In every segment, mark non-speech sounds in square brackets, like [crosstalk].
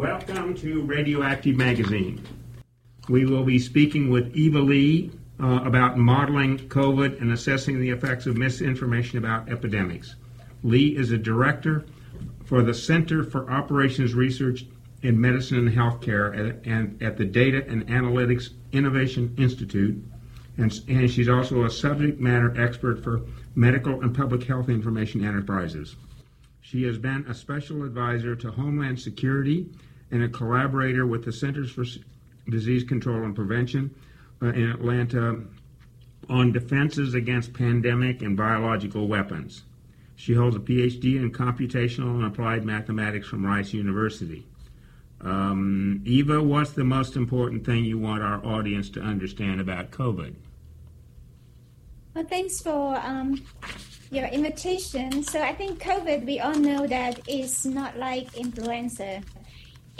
Welcome to Radioactive Magazine. We will be speaking with Eva Lee uh, about modeling COVID and assessing the effects of misinformation about epidemics. Lee is a director for the Center for Operations Research in Medicine and Healthcare at, and at the Data and Analytics Innovation Institute, and, and she's also a subject matter expert for medical and public health information enterprises. She has been a special advisor to Homeland Security and a collaborator with the Centers for Disease Control and Prevention uh, in Atlanta on defenses against pandemic and biological weapons. She holds a PhD in computational and applied mathematics from Rice University. Um, Eva, what's the most important thing you want our audience to understand about COVID? Well, thanks for um, your invitation. So I think COVID, we all know that is not like influenza.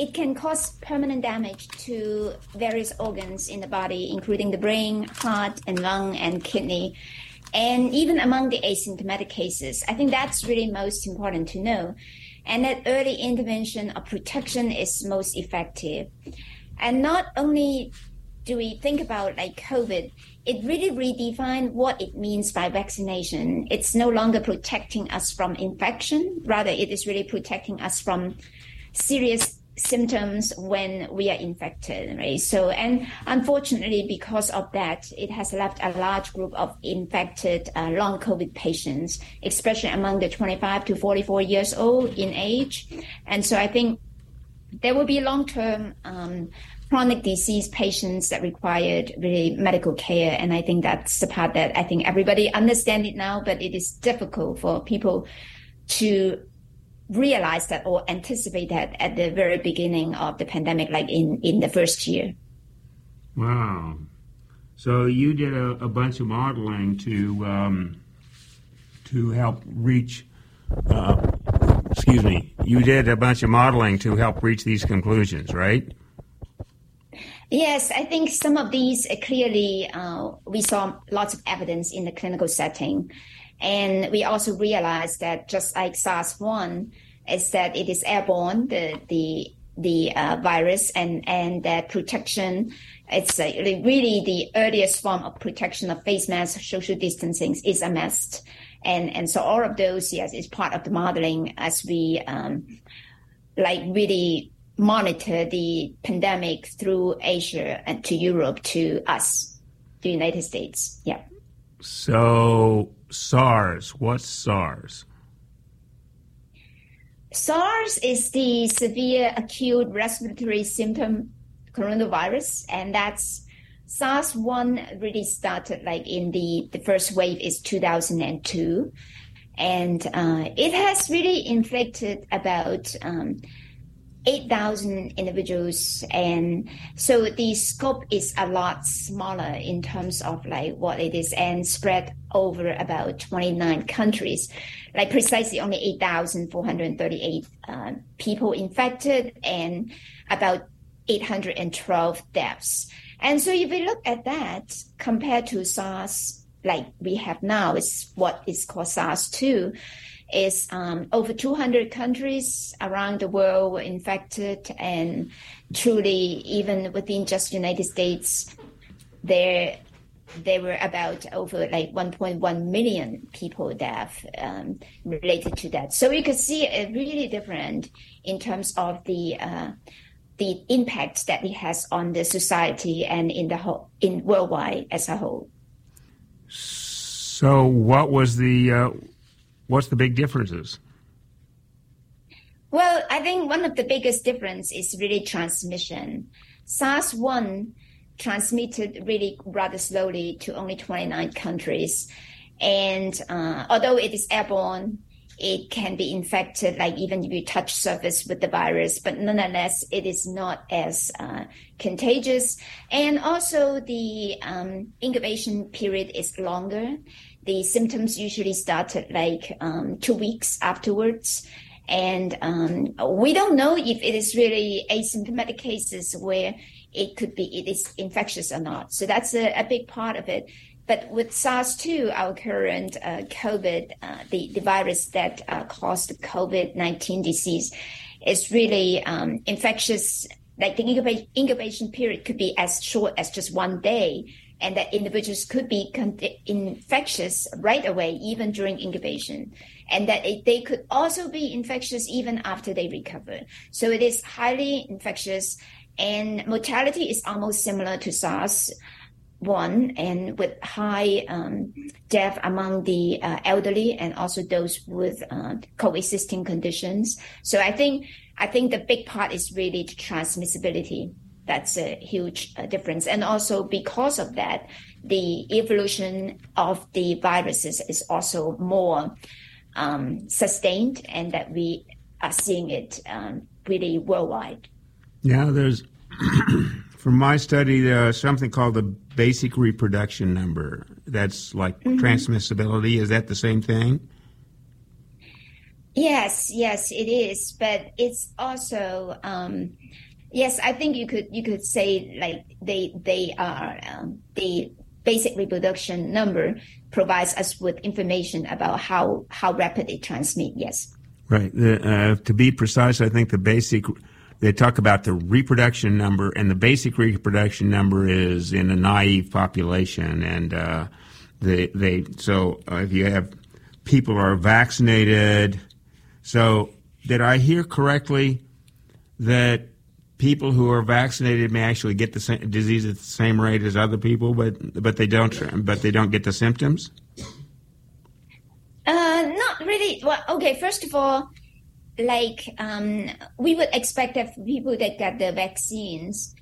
It can cause permanent damage to various organs in the body, including the brain, heart, and lung and kidney. And even among the asymptomatic cases, I think that's really most important to know. And that early intervention or protection is most effective. And not only do we think about like COVID, it really redefined what it means by vaccination. It's no longer protecting us from infection, rather, it is really protecting us from serious symptoms when we are infected, right? So, and unfortunately, because of that, it has left a large group of infected uh, long COVID patients, especially among the 25 to 44 years old in age. And so I think there will be long term um, chronic disease patients that required really medical care. And I think that's the part that I think everybody understand it now, but it is difficult for people to realize that or anticipate that at the very beginning of the pandemic, like in, in the first year. Wow. So you did a, a bunch of modeling to um, to help reach. Uh, excuse me. You did a bunch of modeling to help reach these conclusions, right? Yes, I think some of these uh, clearly uh, we saw lots of evidence in the clinical setting. And we also realized that just like SARS-1, is that it is airborne, the, the, the uh, virus, and, and that protection, it's really the earliest form of protection of face masks, social distancing is a mask. And, and so all of those, yes, is part of the modeling as we, um, like really monitor the pandemic through Asia and to Europe to us, the United States. Yeah. So SARS, what's SARS? SARS is the severe acute respiratory symptom coronavirus, and that's SARS one really started like in the the first wave is 2002, and uh, it has really inflicted about um, 8,000 individuals. And so the scope is a lot smaller in terms of like what it is and spread over about 29 countries, like precisely only 8,438 uh, people infected and about 812 deaths. And so if we look at that compared to SARS, like we have now, is what is called SARS-2, is um, over 200 countries around the world were infected and truly even within just united states there there were about over like 1.1 million people death um, related to that. So you could see it really different in terms of the uh, the impact that it has on the society and in the whole in worldwide as a whole. So what was the uh, What's the big differences? Well, I think one of the biggest difference is really transmission. SARS-1 transmitted really rather slowly to only 29 countries. And uh, although it is airborne, it can be infected, like even if you touch surface with the virus, but nonetheless, it is not as uh, contagious. And also the um, incubation period is longer the symptoms usually started like um, two weeks afterwards. And um, we don't know if it is really asymptomatic cases where it could be it is infectious or not. So that's a, a big part of it. But with SARS-2, our current uh, COVID, uh, the, the virus that uh, caused the COVID-19 disease, is really um, infectious. Like the incubation period could be as short as just one day, and that individuals could be con- infectious right away, even during incubation, and that it, they could also be infectious even after they recover. So it is highly infectious, and mortality is almost similar to SARS one and with high um, death among the uh, elderly and also those with uh, coexisting conditions. So I think I think the big part is really the transmissibility. That's a huge uh, difference, and also because of that, the evolution of the viruses is also more um, sustained, and that we are seeing it um, really worldwide. Yeah, there's [clears throat] from my study, there's something called the basic reproduction number. That's like mm-hmm. transmissibility. Is that the same thing? Yes, yes, it is. But it's also um, yes. I think you could you could say like they they are um, the basic reproduction number provides us with information about how how rapid they transmit. Yes. Right. Uh, to be precise, I think the basic they talk about the reproduction number, and the basic reproduction number is in a naive population, and uh, they they so uh, if you have people are vaccinated, so did I hear correctly that people who are vaccinated may actually get the same disease at the same rate as other people, but but they don't but they don't get the symptoms? Uh, not really. Well, okay. First of all, like um, we would expect that people that get the vaccines,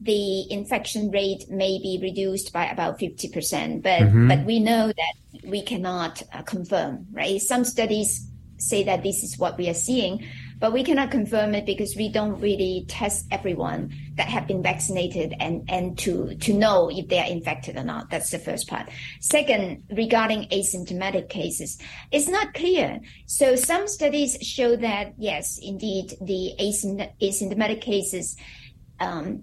the infection rate may be reduced by about 50%, but, mm-hmm. but we know that we cannot uh, confirm, right? Some studies say that this is what we are seeing, but we cannot confirm it because we don't really test everyone that have been vaccinated and, and to, to know if they are infected or not. That's the first part. Second, regarding asymptomatic cases, it's not clear. So some studies show that, yes, indeed, the asymptomatic cases, um,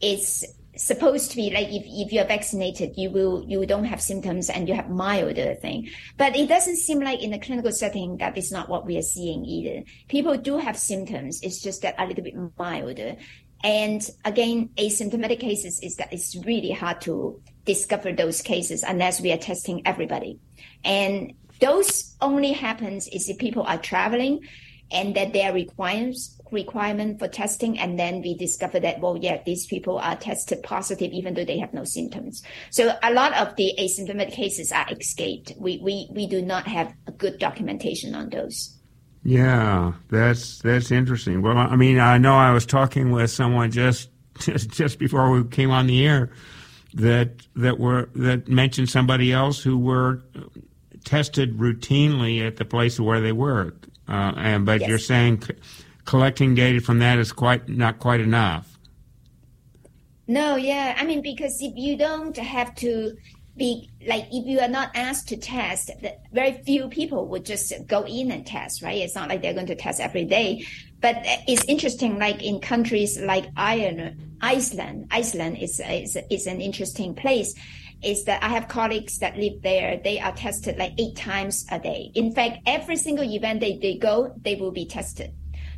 is supposed to be like if, if you're vaccinated you will you don't have symptoms and you have milder thing. But it doesn't seem like in the clinical setting that is not what we are seeing either. People do have symptoms it's just that a little bit milder. And again asymptomatic cases is that it's really hard to discover those cases unless we are testing everybody. And those only happens is if people are traveling and that there are requirements requirement for testing and then we discover that well yeah these people are tested positive even though they have no symptoms. So a lot of the asymptomatic cases are escaped. We we, we do not have a good documentation on those. Yeah that's that's interesting. Well i mean i know i was talking with someone just just, just before we came on the air that that were that mentioned somebody else who were tested routinely at the place where they work uh, and but yes. you're saying collecting data from that is quite not quite enough. No, yeah. I mean, because if you don't have to be like, if you are not asked to test, very few people would just go in and test, right? It's not like they're going to test every day. But it's interesting, like in countries like Ireland, Iceland, Iceland is, is, is an interesting place. Is that I have colleagues that live there. They are tested like eight times a day. In fact, every single event they, they go, they will be tested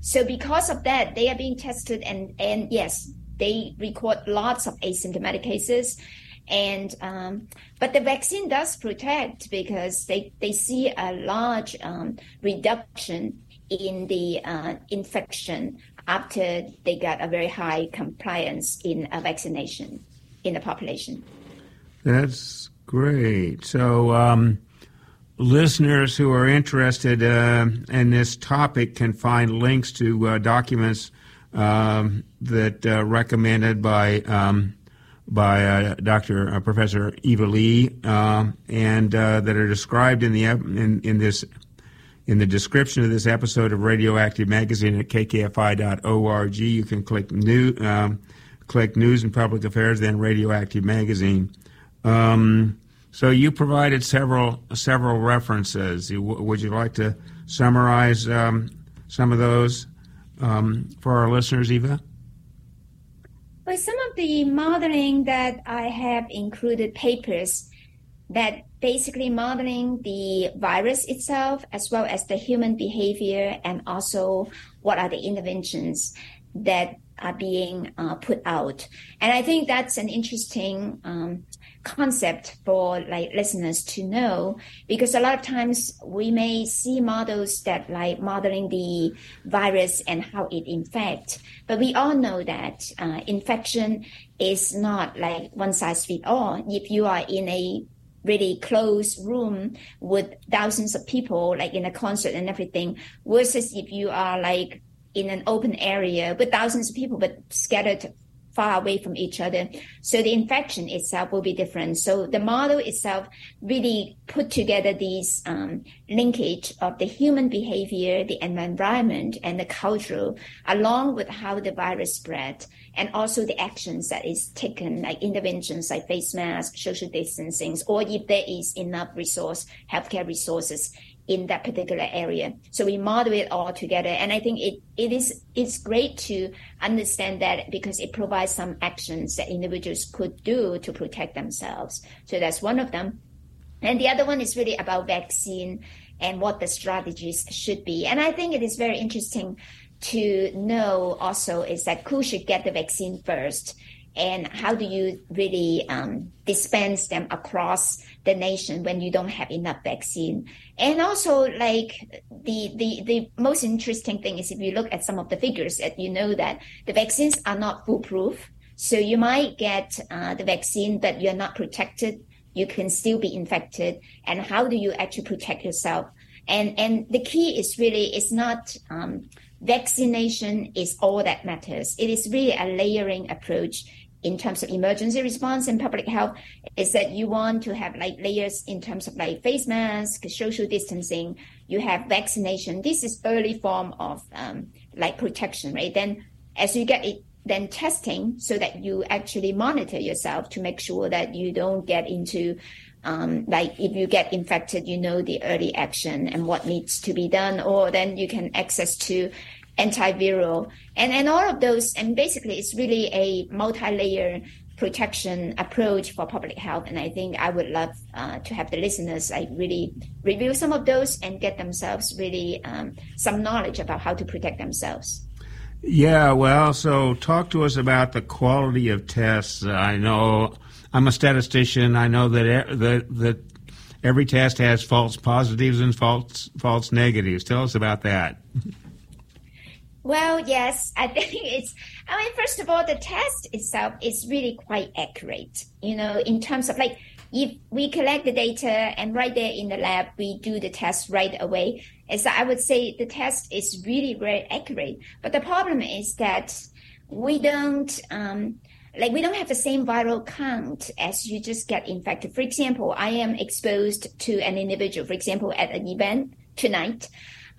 so because of that, they are being tested and, and yes, they record lots of asymptomatic cases. And, um, but the vaccine does protect because they, they see a large um, reduction in the uh, infection after they got a very high compliance in a vaccination in the population. That's great. So, um, listeners who are interested uh, in this topic can find links to uh, documents um, that uh, recommended by um, by uh, Dr. Uh, Professor Eva Lee uh, and that are described in the in, in this in the description of this episode of Radioactive Magazine at kkfi.org. You can click new um, click News and Public Affairs, then Radioactive Magazine. Um, so you provided several several references. Would you like to summarize um, some of those um, for our listeners, Eva? Well, some of the modeling that I have included papers that basically modeling the virus itself as well as the human behavior and also what are the interventions that are being uh, put out. And I think that's an interesting um, concept for like listeners to know because a lot of times we may see models that like modeling the virus and how it infects, but we all know that uh, infection is not like one size fits all. If you are in a really close room with thousands of people, like in a concert and everything, versus if you are like in an open area with thousands of people but scattered far away from each other. So the infection itself will be different. So the model itself really put together these um, linkage of the human behavior, the environment, and the cultural, along with how the virus spread, and also the actions that is taken, like interventions like face masks, social distancing, or if there is enough resource, healthcare resources in that particular area. So we model it all together. And I think it, it is, it's great to understand that because it provides some actions that individuals could do to protect themselves. So that's one of them. And the other one is really about vaccine and what the strategies should be. And I think it is very interesting to know also is that who should get the vaccine first and how do you really um, dispense them across the nation when you don't have enough vaccine? And also like the, the the most interesting thing is if you look at some of the figures that you know that the vaccines are not foolproof. So you might get uh, the vaccine but you're not protected. You can still be infected. And how do you actually protect yourself? And and the key is really it's not um, vaccination is all that matters. It is really a layering approach in terms of emergency response and public health is that you want to have like layers in terms of like face mask, social distancing, you have vaccination. This is early form of um, like protection, right? Then as you get it, then testing so that you actually monitor yourself to make sure that you don't get into um, like if you get infected, you know the early action and what needs to be done, or then you can access to antiviral, and, and all of those. And basically, it's really a multi-layer protection approach for public health. And I think I would love uh, to have the listeners like really review some of those and get themselves really um, some knowledge about how to protect themselves. Yeah, well, so talk to us about the quality of tests. I know I'm a statistician. I know that that that every test has false positives and false false negatives. Tell us about that. [laughs] Well, yes, I think [laughs] it's, I mean, first of all, the test itself is really quite accurate, you know, in terms of like, if we collect the data and right there in the lab, we do the test right away. As I would say, the test is really very accurate. But the problem is that we don't, um, like we don't have the same viral count as you just get infected. For example, I am exposed to an individual, for example, at an event tonight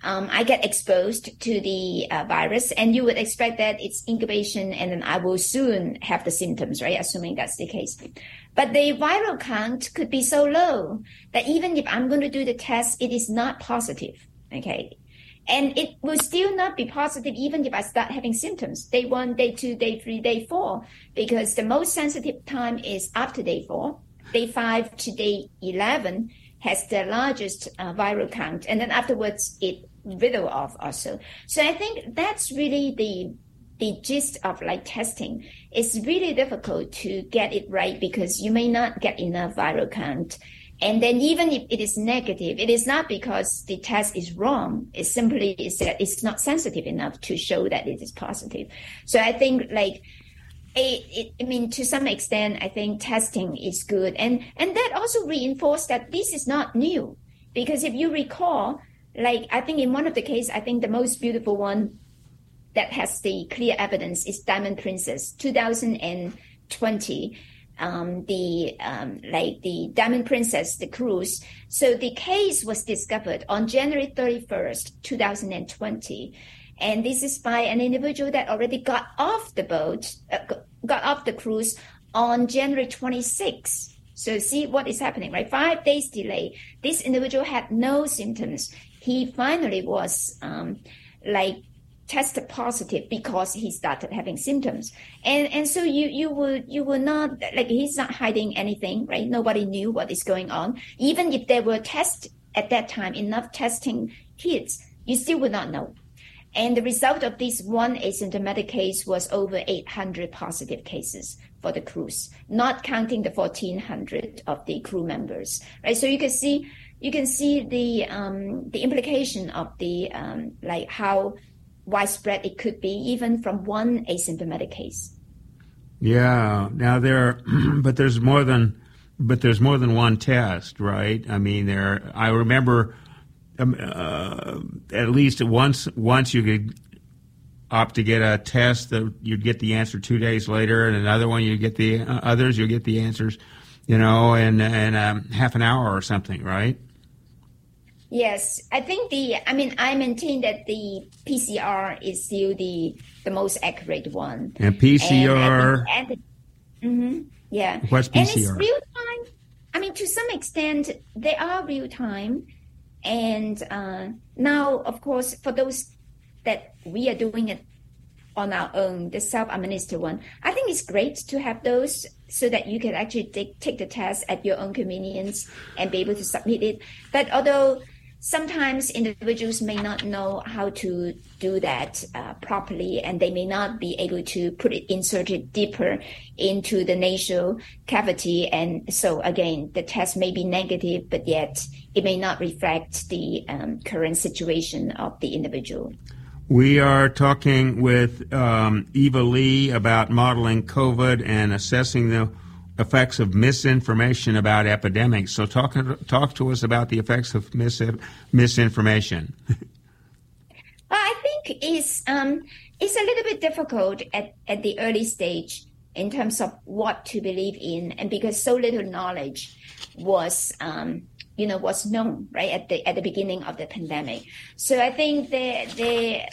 um, I get exposed to the uh, virus, and you would expect that it's incubation, and then I will soon have the symptoms, right? Assuming that's the case. But the viral count could be so low that even if I'm going to do the test, it is not positive. Okay. And it will still not be positive even if I start having symptoms day one, day two, day three, day four, because the most sensitive time is after day four. Day five to day 11 has the largest uh, viral count. And then afterwards, it video off also. So I think that's really the the gist of like testing. It's really difficult to get it right because you may not get enough viral count. And then even if it is negative, it is not because the test is wrong. It simply is that it's not sensitive enough to show that it is positive. So I think like it, it, I mean, to some extent, I think testing is good. And, and that also reinforced that this is not new. Because if you recall, like I think in one of the cases, I think the most beautiful one that has the clear evidence is Diamond Princess, 2020. Um, the um, like the Diamond Princess, the cruise. So the case was discovered on January 31st, 2020. And this is by an individual that already got off the boat, uh, got off the cruise on January 26th. So see what is happening, right? Five days delay. This individual had no symptoms he finally was um, like tested positive because he started having symptoms. And and so you you would you will not like he's not hiding anything, right? Nobody knew what is going on. Even if there were tests at that time, enough testing kits, you still would not know. And the result of this one asymptomatic case was over 800 positive cases for the cruise, not counting the 1400 of the crew members, right? So you can see, you can see the, um, the implication of the, um, like how widespread it could be even from one asymptomatic case. Yeah. Now there, [clears throat] but there's more than, but there's more than one test, right? I mean, there. I remember um, uh, at least once once you could opt to get a test that you'd get the answer two days later, and another one you get the uh, others you get the answers, you know, in in um, half an hour or something, right? Yes, I think the. I mean, I maintain that the PCR is still the the most accurate one. And PCR. And, and, mm-hmm, yeah. What's PCR? And it's real time. I mean, to some extent, they are real time and uh, now, of course, for those that we are doing it on our own, the self-administered one, I think it's great to have those so that you can actually take, take the test at your own convenience and be able to submit it. But although sometimes individuals may not know how to do that uh, properly and they may not be able to put it inserted deeper into the nasal cavity. And so again the test may be negative but yet it may not reflect the um, current situation of the individual. We are talking with um, Eva Lee about modeling COVID and assessing the effects of misinformation about epidemics. So talk talk to us about the effects of mis- misinformation. well, I think it's um, it's a little bit difficult at, at the early stage in terms of what to believe in, and because so little knowledge was um, you know was known right at the at the beginning of the pandemic. So I think there there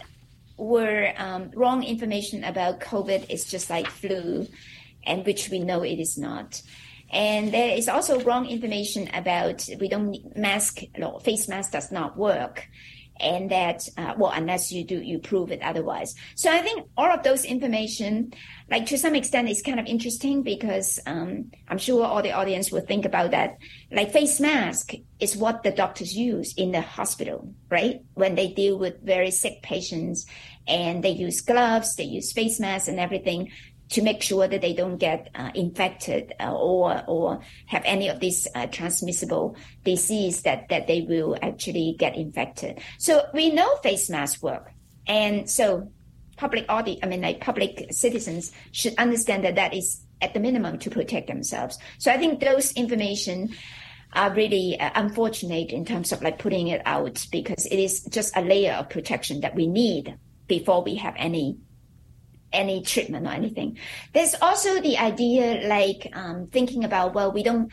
were um, wrong information about COVID. It's just like flu and which we know it is not. And there is also wrong information about we don't mask, face mask does not work. And that, uh, well, unless you do, you prove it otherwise. So I think all of those information, like to some extent, is kind of interesting because um, I'm sure all the audience will think about that. Like face mask is what the doctors use in the hospital, right? When they deal with very sick patients and they use gloves, they use face masks and everything to make sure that they don't get uh, infected uh, or or have any of these uh, transmissible disease that that they will actually get infected. So we know face masks work, and so public audit, I mean, like public citizens should understand that that is at the minimum to protect themselves. So I think those information are really uh, unfortunate in terms of like putting it out because it is just a layer of protection that we need before we have any any treatment or anything. There's also the idea like um, thinking about, well, we don't,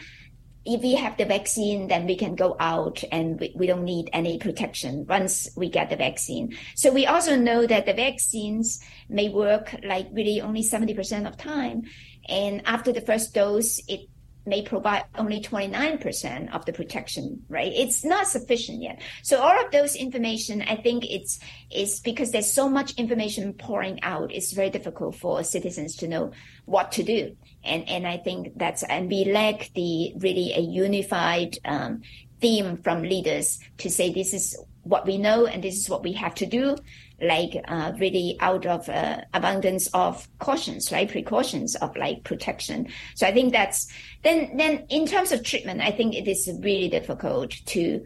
if we have the vaccine, then we can go out and we, we don't need any protection once we get the vaccine. So we also know that the vaccines may work like really only 70% of time. And after the first dose, it may provide only 29% of the protection, right? It's not sufficient yet. So all of those information, I think it's, it's because there's so much information pouring out. It's very difficult for citizens to know what to do. And, and I think that's, and we lack the really a unified, um, theme from leaders to say this is what we know and this is what we have to do like uh, really out of uh, abundance of cautions, right? Precautions of like protection. So I think that's then then in terms of treatment, I think it is really difficult to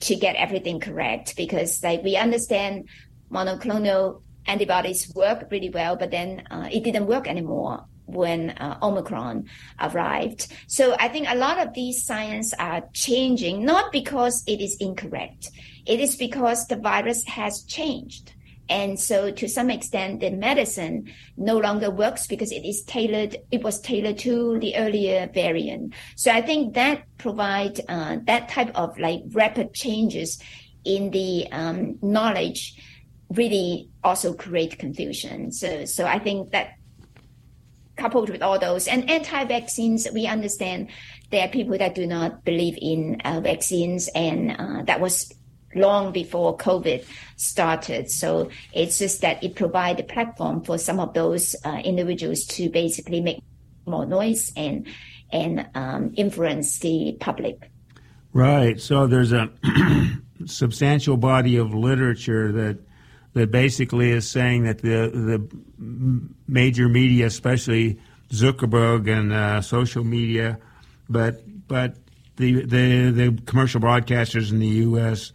to get everything correct because like we understand monoclonal antibodies work really well, but then uh, it didn't work anymore when uh, Omicron arrived. So I think a lot of these science are changing, not because it is incorrect. It is because the virus has changed. And so to some extent, the medicine no longer works because it is tailored, it was tailored to the earlier variant. So I think that provide, uh, that type of like rapid changes in the um, knowledge really also create confusion. So, so I think that coupled with all those and anti-vaccines, we understand there are people that do not believe in uh, vaccines and uh, that was long before COVID started. So it's just that it provides a platform for some of those uh, individuals to basically make more noise and and um, influence the public. Right. So there's a [clears throat] substantial body of literature that that basically is saying that the the major media, especially Zuckerberg and uh, social media, but but the, the the commercial broadcasters in the U.S.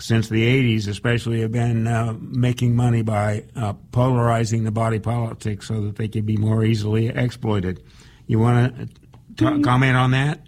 since the '80s, especially, have been uh, making money by uh, polarizing the body politic so that they can be more easily exploited. You want to mm-hmm. comment on that?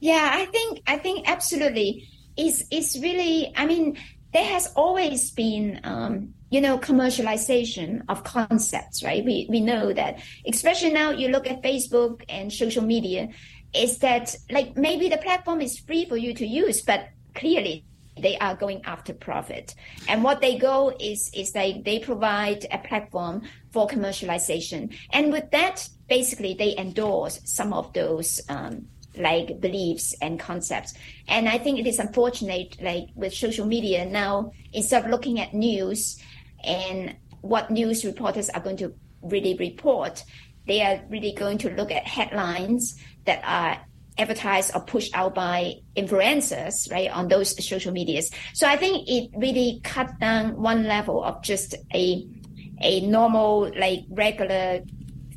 Yeah, I think I think absolutely. It's it's really. I mean, there has always been. Um, you know, commercialization of concepts, right? We, we know that, especially now you look at Facebook and social media, is that like maybe the platform is free for you to use, but clearly they are going after profit. And what they go is is like they provide a platform for commercialization. And with that, basically they endorse some of those um, like beliefs and concepts. And I think it is unfortunate, like with social media now, instead of looking at news and what news reporters are going to really report, they are really going to look at headlines that are advertised or pushed out by influencers, right, on those social medias. So I think it really cut down one level of just a a normal, like regular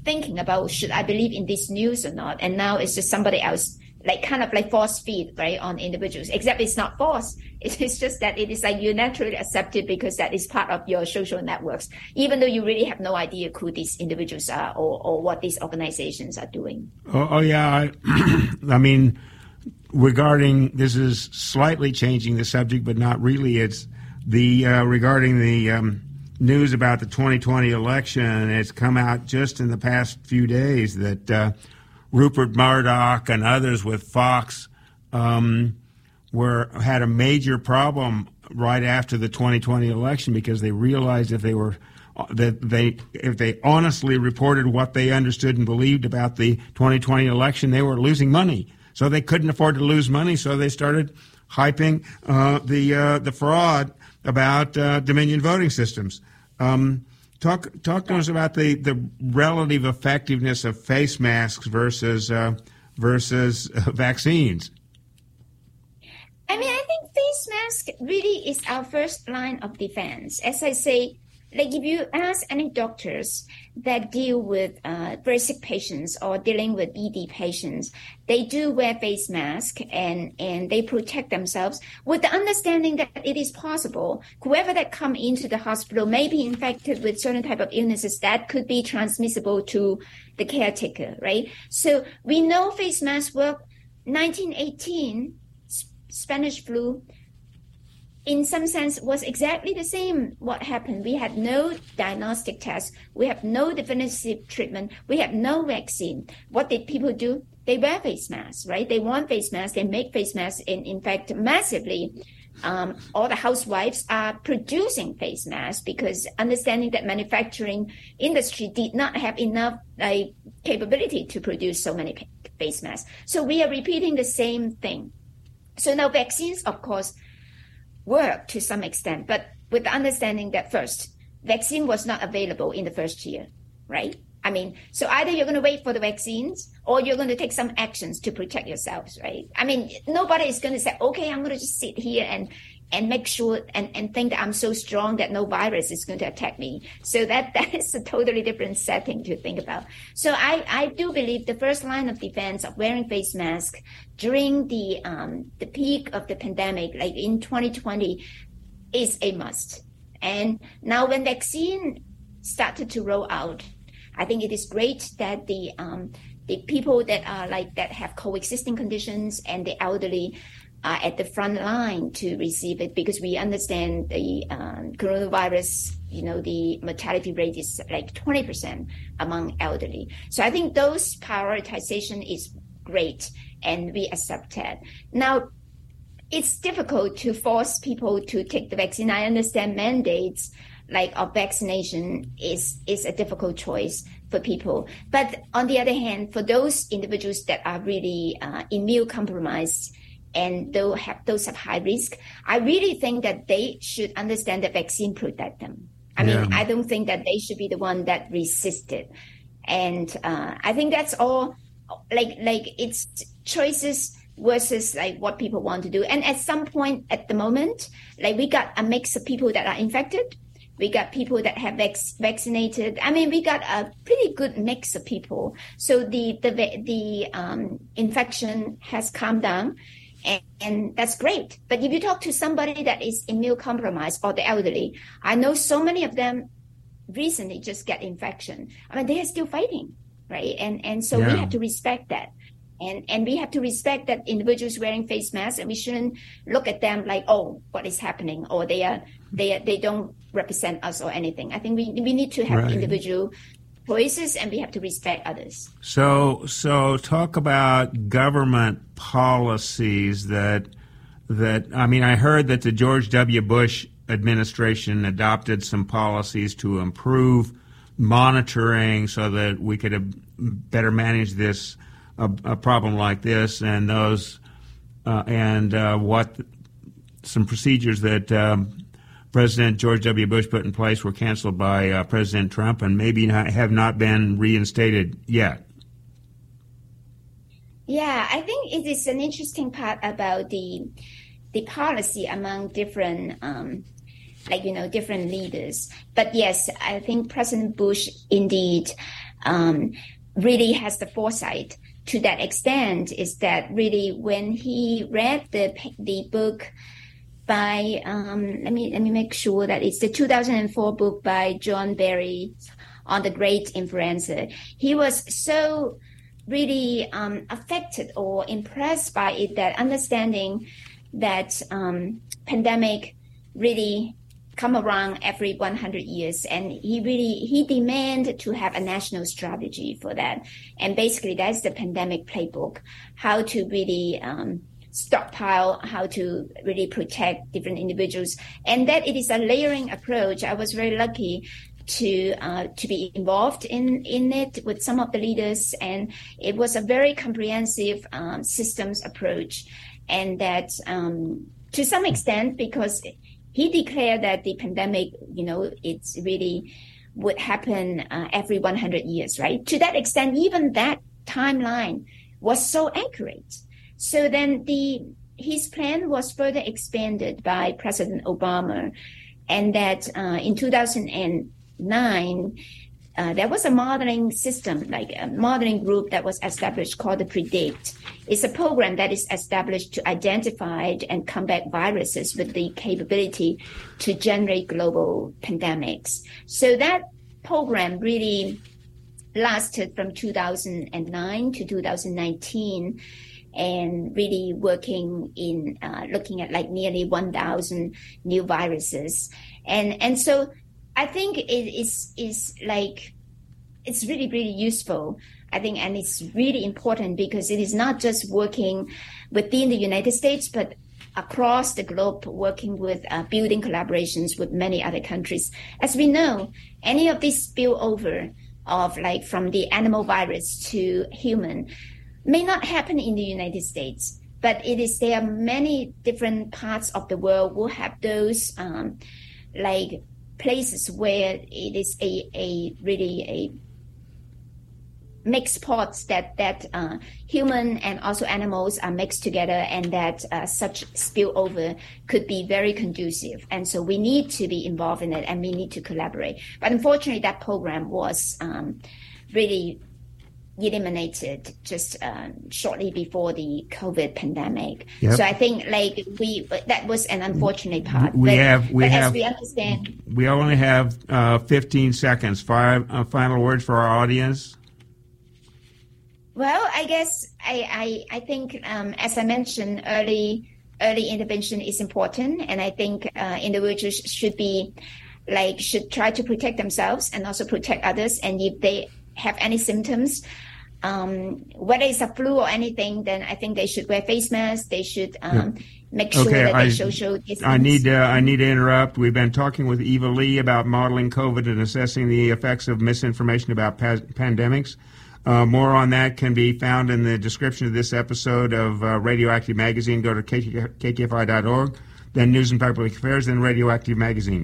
thinking about should I believe in this news or not. And now it's just somebody else like kind of like force feed right on individuals. Except it's not force [laughs] it's just that it is like you naturally accept it because that is part of your social networks even though you really have no idea who these individuals are or, or what these organizations are doing. Oh, oh yeah I, [clears throat] I mean regarding this is slightly changing the subject but not really. It's the uh, regarding the um, news about the 2020 election it's come out just in the past few days that uh, Rupert Murdoch and others with Fox um, were had a major problem right after the 2020 election because they realized if they were that they if they honestly reported what they understood and believed about the 2020 election, they were losing money. So they couldn't afford to lose money, so they started hyping uh, the uh, the fraud about uh, Dominion voting systems. Um, Talk talk to us about the, the relative effectiveness of face masks versus uh, versus uh, vaccines. I mean, I think face mask really is our first line of defense. As I say, like if you ask any doctors that deal with uh, very sick patients or dealing with ED patients, they do wear face mask and and they protect themselves with the understanding that it is possible whoever that come into the hospital may be infected with certain type of illnesses that could be transmissible to the caretaker, right? So we know face masks work. 1918 Spanish flu in some sense was exactly the same what happened. We had no diagnostic test. We have no definitive treatment. We have no vaccine. What did people do? They wear face masks right? They want face masks. They make face masks. In, in fact massively um, all the housewives are producing face masks because understanding that manufacturing industry did not have enough like capability to produce so many face masks. So we are repeating the same thing. So now vaccines of course work to some extent, but with the understanding that first, vaccine was not available in the first year, right? I mean, so either you're going to wait for the vaccines or you're going to take some actions to protect yourselves, right? I mean, nobody is going to say, okay, I'm going to just sit here and and make sure and, and think that I'm so strong that no virus is going to attack me. So that, [laughs] that is a totally different setting to think about. So I, I do believe the first line of defense of wearing face mask during the um, the peak of the pandemic, like in 2020, is a must. And now when vaccine started to roll out, I think it is great that the um, the people that are like that have coexisting conditions and the elderly are at the front line to receive it because we understand the um, coronavirus, you know, the mortality rate is like 20% among elderly. So I think those prioritization is great and we accept that. Now, it's difficult to force people to take the vaccine. I understand mandates like of vaccination is is a difficult choice for people. But on the other hand, for those individuals that are really uh, immune compromised, and those have those have high risk, I really think that they should understand that vaccine protect them. I yeah. mean, I don't think that they should be the one that resisted, and uh, I think that's all. Like like it's choices versus like what people want to do. And at some point at the moment, like we got a mix of people that are infected we got people that have vac- vaccinated. I mean, we got a pretty good mix of people. So the the the um, infection has calmed down, and, and, that's great. But if you talk to somebody that is immune compromised or the elderly, I know so many of them recently just get infection. I mean, they are still fighting, right? And and so yeah. we have to respect that. And, and we have to respect that individuals wearing face masks and we shouldn't look at them like oh what is happening or they are they they don't represent us or anything i think we, we need to have right. individual choices and we have to respect others. So so talk about government policies that that i mean i heard that the george w. Bush administration adopted some policies to improve monitoring so that we could better manage this a, a problem like this and those uh, and uh, what some procedures that um, President George W. Bush put in place were canceled by uh, President Trump and maybe not, have not been reinstated yet. Yeah, I think it is an interesting part about the the policy among different um, like you know different leaders. But yes, I think President Bush indeed um, really has the foresight to that extent is that really when he read the the book by um, let me let me make sure that it's the 2004 book by John Barry on the great influenza. He was so really um, affected or impressed by it that understanding that um, pandemic really come around every 100 years and he really he demanded to have a national strategy for that and basically that's the pandemic playbook how to really um, stockpile how to really protect different individuals and that it is a layering approach i was very lucky to uh, to be involved in in it with some of the leaders and it was a very comprehensive um, systems approach and that um, to some extent because he declared that the pandemic, you know, it's really would happen uh, every 100 years, right? To that extent, even that timeline was so accurate. So then the his plan was further expanded by President Obama, and that uh, in 2009 uh, there was a modeling system, like a modeling group that was established called the PREDICT. It's a program that is established to identify and combat viruses with the capability to generate global pandemics. So that program really lasted from 2009 to 2019 and really working in uh, looking at like nearly 1000 new viruses and and so I think it is is like it's really really useful. I think, and it's really important because it is not just working within the United States, but across the globe, working with uh, building collaborations with many other countries. As we know, any of this spillover of like from the animal virus to human may not happen in the United States, but it is there are many different parts of the world will have those um, like places where it is a, a really a mixed pots that that uh, human and also animals are mixed together and that uh, such spillover could be very conducive. And so we need to be involved in it and we need to collaborate. But unfortunately that program was um, really eliminated just uh, shortly before the COVID pandemic. Yep. So I think like we that was an unfortunate part. We but, have we have we understand. We only have uh, 15 seconds. Five uh, final words for our audience. Well, I guess I I, I think um, as I mentioned early. Early intervention is important, and I think uh, individuals should be like should try to protect themselves and also protect others. And if they have any symptoms, um, whether it's a flu or anything, then I think they should wear face masks. They should um, make sure okay, that I, they social distance. I need to, I need to interrupt. We've been talking with Eva Lee about modeling COVID and assessing the effects of misinformation about pa- pandemics. Uh, more on that can be found in the description of this episode of uh, Radioactive Magazine. Go to kkfi.org, then News and Public Affairs, then Radioactive Magazine.